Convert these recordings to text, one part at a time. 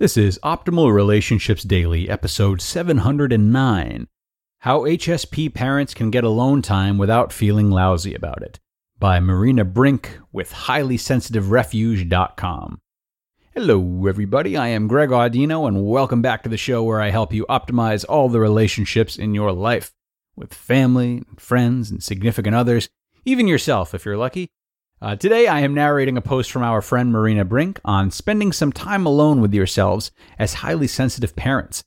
This is Optimal Relationships Daily, episode 709 How HSP Parents Can Get Alone Time Without Feeling Lousy About It by Marina Brink with HighlySensitiveRefuge.com. Hello, everybody. I am Greg Audino, and welcome back to the show where I help you optimize all the relationships in your life with family, friends, and significant others, even yourself if you're lucky. Uh, today, I am narrating a post from our friend Marina Brink on spending some time alone with yourselves as highly sensitive parents.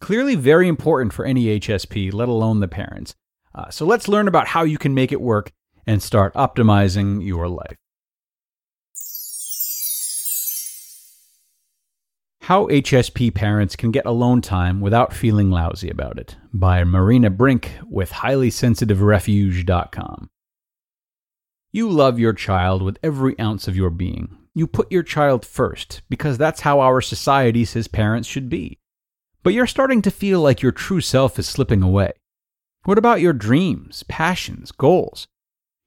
Clearly, very important for any HSP, let alone the parents. Uh, so, let's learn about how you can make it work and start optimizing your life. How HSP Parents Can Get Alone Time Without Feeling Lousy About It by Marina Brink with HighlySensitiveRefuge.com. You love your child with every ounce of your being. You put your child first because that's how our society says parents should be. But you're starting to feel like your true self is slipping away. What about your dreams, passions, goals?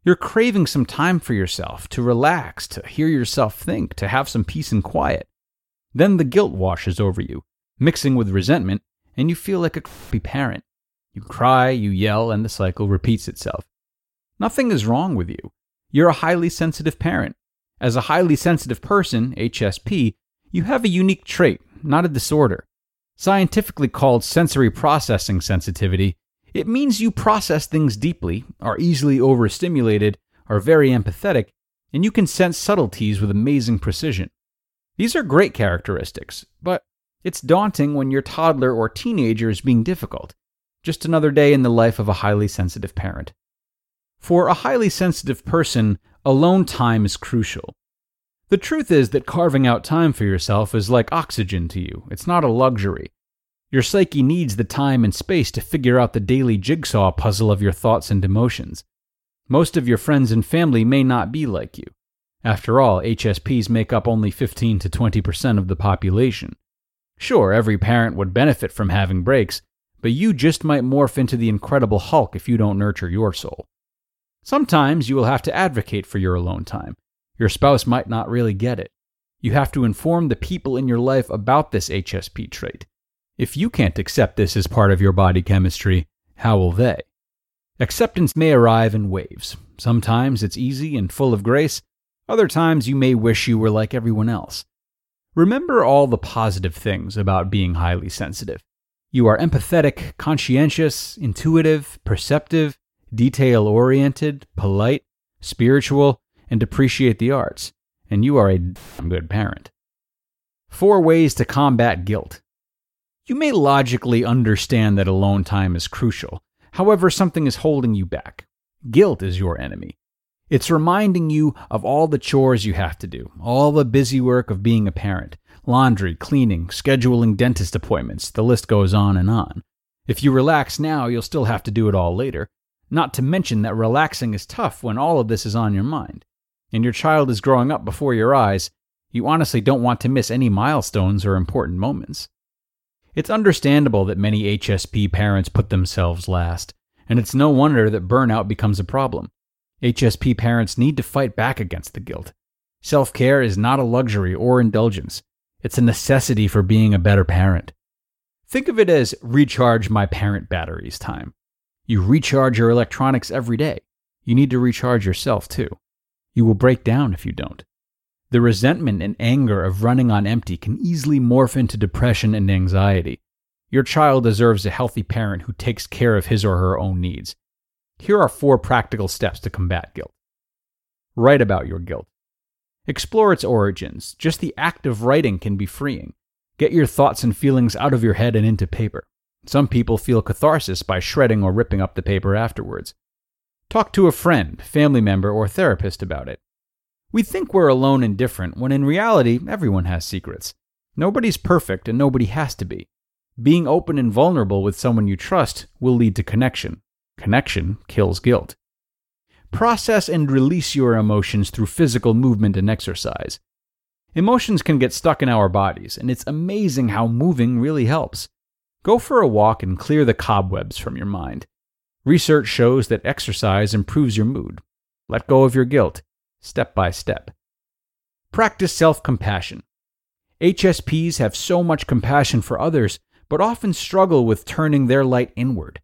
You're craving some time for yourself, to relax, to hear yourself think, to have some peace and quiet. Then the guilt washes over you, mixing with resentment, and you feel like a crappy parent. You cry, you yell, and the cycle repeats itself. Nothing is wrong with you. You're a highly sensitive parent. As a highly sensitive person, HSP, you have a unique trait, not a disorder. Scientifically called sensory processing sensitivity, it means you process things deeply, are easily overstimulated, are very empathetic, and you can sense subtleties with amazing precision. These are great characteristics, but it's daunting when your toddler or teenager is being difficult. Just another day in the life of a highly sensitive parent. For a highly sensitive person, alone time is crucial. The truth is that carving out time for yourself is like oxygen to you, it's not a luxury. Your psyche needs the time and space to figure out the daily jigsaw puzzle of your thoughts and emotions. Most of your friends and family may not be like you. After all, HSPs make up only 15 to 20% of the population. Sure, every parent would benefit from having breaks, but you just might morph into the Incredible Hulk if you don't nurture your soul. Sometimes you will have to advocate for your alone time. Your spouse might not really get it. You have to inform the people in your life about this HSP trait. If you can't accept this as part of your body chemistry, how will they? Acceptance may arrive in waves. Sometimes it's easy and full of grace, other times you may wish you were like everyone else. Remember all the positive things about being highly sensitive. You are empathetic, conscientious, intuitive, perceptive, detail oriented, polite, spiritual, and appreciate the arts, and you are a good parent. Four ways to combat guilt. You may logically understand that alone time is crucial. However, something is holding you back. Guilt is your enemy. It's reminding you of all the chores you have to do, all the busy work of being a parent laundry, cleaning, scheduling dentist appointments, the list goes on and on. If you relax now, you'll still have to do it all later. Not to mention that relaxing is tough when all of this is on your mind. And your child is growing up before your eyes, you honestly don't want to miss any milestones or important moments. It's understandable that many HSP parents put themselves last, and it's no wonder that burnout becomes a problem. HSP parents need to fight back against the guilt. Self care is not a luxury or indulgence, it's a necessity for being a better parent. Think of it as recharge my parent batteries time. You recharge your electronics every day. You need to recharge yourself too. You will break down if you don't. The resentment and anger of running on empty can easily morph into depression and anxiety. Your child deserves a healthy parent who takes care of his or her own needs. Here are four practical steps to combat guilt. Write about your guilt. Explore its origins. Just the act of writing can be freeing. Get your thoughts and feelings out of your head and into paper. Some people feel catharsis by shredding or ripping up the paper afterwards. Talk to a friend, family member, or therapist about it. We think we're alone and different when in reality, everyone has secrets. Nobody's perfect and nobody has to be. Being open and vulnerable with someone you trust will lead to connection. Connection kills guilt. Process and release your emotions through physical movement and exercise. Emotions can get stuck in our bodies, and it's amazing how moving really helps. Go for a walk and clear the cobwebs from your mind. Research shows that exercise improves your mood. Let go of your guilt, step by step. Practice self compassion. HSPs have so much compassion for others, but often struggle with turning their light inward.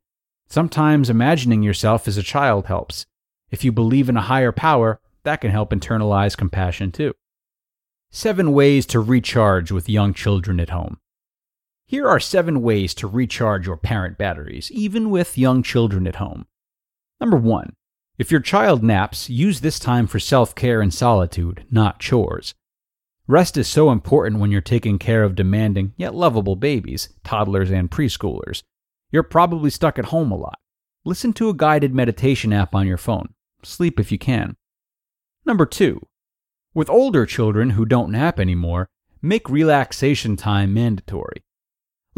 Sometimes imagining yourself as a child helps. If you believe in a higher power, that can help internalize compassion too. Seven ways to recharge with young children at home. Here are seven ways to recharge your parent batteries, even with young children at home. Number one, if your child naps, use this time for self care and solitude, not chores. Rest is so important when you're taking care of demanding yet lovable babies, toddlers, and preschoolers. You're probably stuck at home a lot. Listen to a guided meditation app on your phone. Sleep if you can. Number two, with older children who don't nap anymore, make relaxation time mandatory.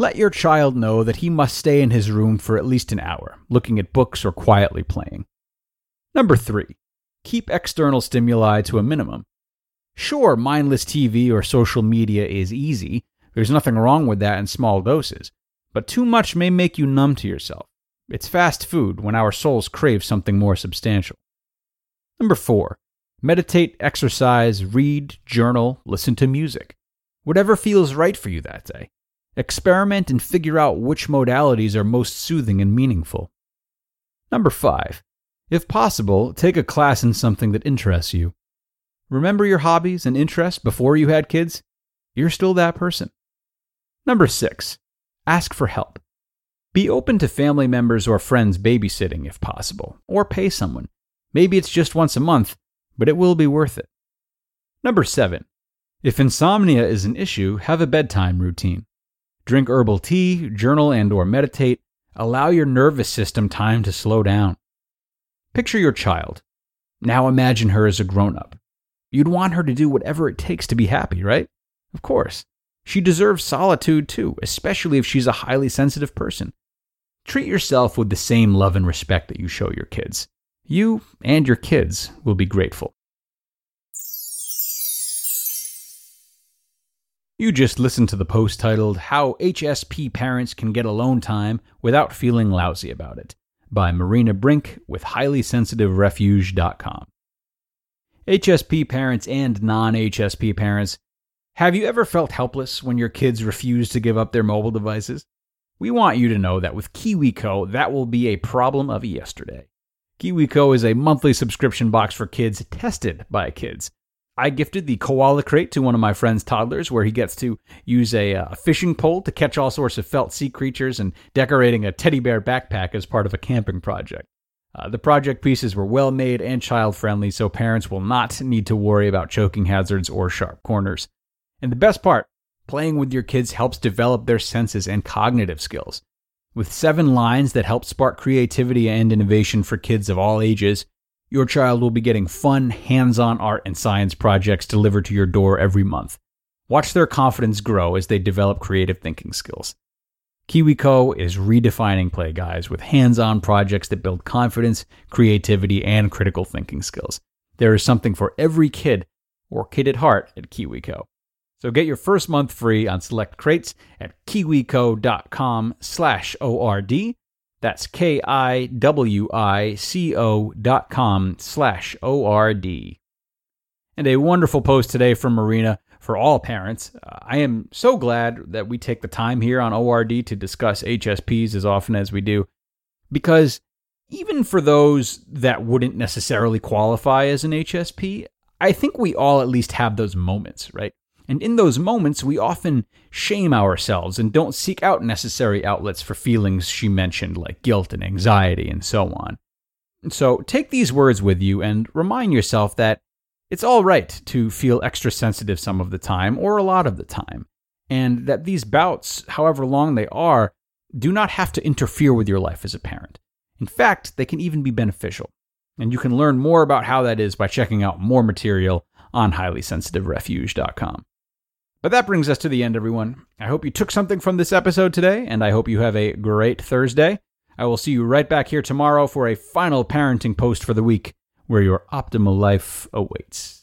Let your child know that he must stay in his room for at least an hour, looking at books or quietly playing. Number three, keep external stimuli to a minimum. Sure, mindless TV or social media is easy. There's nothing wrong with that in small doses. But too much may make you numb to yourself. It's fast food when our souls crave something more substantial. Number four, meditate, exercise, read, journal, listen to music. Whatever feels right for you that day. Experiment and figure out which modalities are most soothing and meaningful. Number five, if possible, take a class in something that interests you. Remember your hobbies and interests before you had kids? You're still that person. Number six, ask for help. Be open to family members or friends babysitting if possible, or pay someone. Maybe it's just once a month, but it will be worth it. Number seven, if insomnia is an issue, have a bedtime routine. Drink herbal tea, journal and or meditate. Allow your nervous system time to slow down. Picture your child. Now imagine her as a grown up. You'd want her to do whatever it takes to be happy, right? Of course. She deserves solitude too, especially if she's a highly sensitive person. Treat yourself with the same love and respect that you show your kids. You and your kids will be grateful. You just listened to the post titled How HSP Parents Can Get Alone Time Without Feeling Lousy About It by Marina Brink with HighlySensitiveRefuge.com. HSP parents and non HSP parents, have you ever felt helpless when your kids refuse to give up their mobile devices? We want you to know that with KiwiCo, that will be a problem of yesterday. KiwiCo is a monthly subscription box for kids tested by kids. I gifted the koala crate to one of my friend's toddlers, where he gets to use a, uh, fishing pole to catch all sorts of felt sea creatures and decorating a teddy bear backpack as part of a camping project. Uh, the project pieces were well made and child friendly, so parents will not need to worry about choking hazards or sharp corners. And the best part playing with your kids helps develop their senses and cognitive skills. With seven lines that help spark creativity and innovation for kids of all ages, your child will be getting fun, hands on art and science projects delivered to your door every month. Watch their confidence grow as they develop creative thinking skills. KiwiCo is redefining play guys with hands on projects that build confidence, creativity, and critical thinking skills. There is something for every kid or kid at heart at KiwiCo. So get your first month free on select crates at kiwico.com slash ORD. That's K-I-W-I-C-O dot com slash O-R-D. And a wonderful post today from Marina for all parents. Uh, I am so glad that we take the time here on ORD to discuss HSPs as often as we do, because even for those that wouldn't necessarily qualify as an HSP, I think we all at least have those moments, right? And in those moments, we often shame ourselves and don't seek out necessary outlets for feelings she mentioned, like guilt and anxiety and so on. So take these words with you and remind yourself that it's all right to feel extra sensitive some of the time or a lot of the time, and that these bouts, however long they are, do not have to interfere with your life as a parent. In fact, they can even be beneficial. And you can learn more about how that is by checking out more material on highlysensitiverefuge.com. But that brings us to the end, everyone. I hope you took something from this episode today, and I hope you have a great Thursday. I will see you right back here tomorrow for a final parenting post for the week where your optimal life awaits.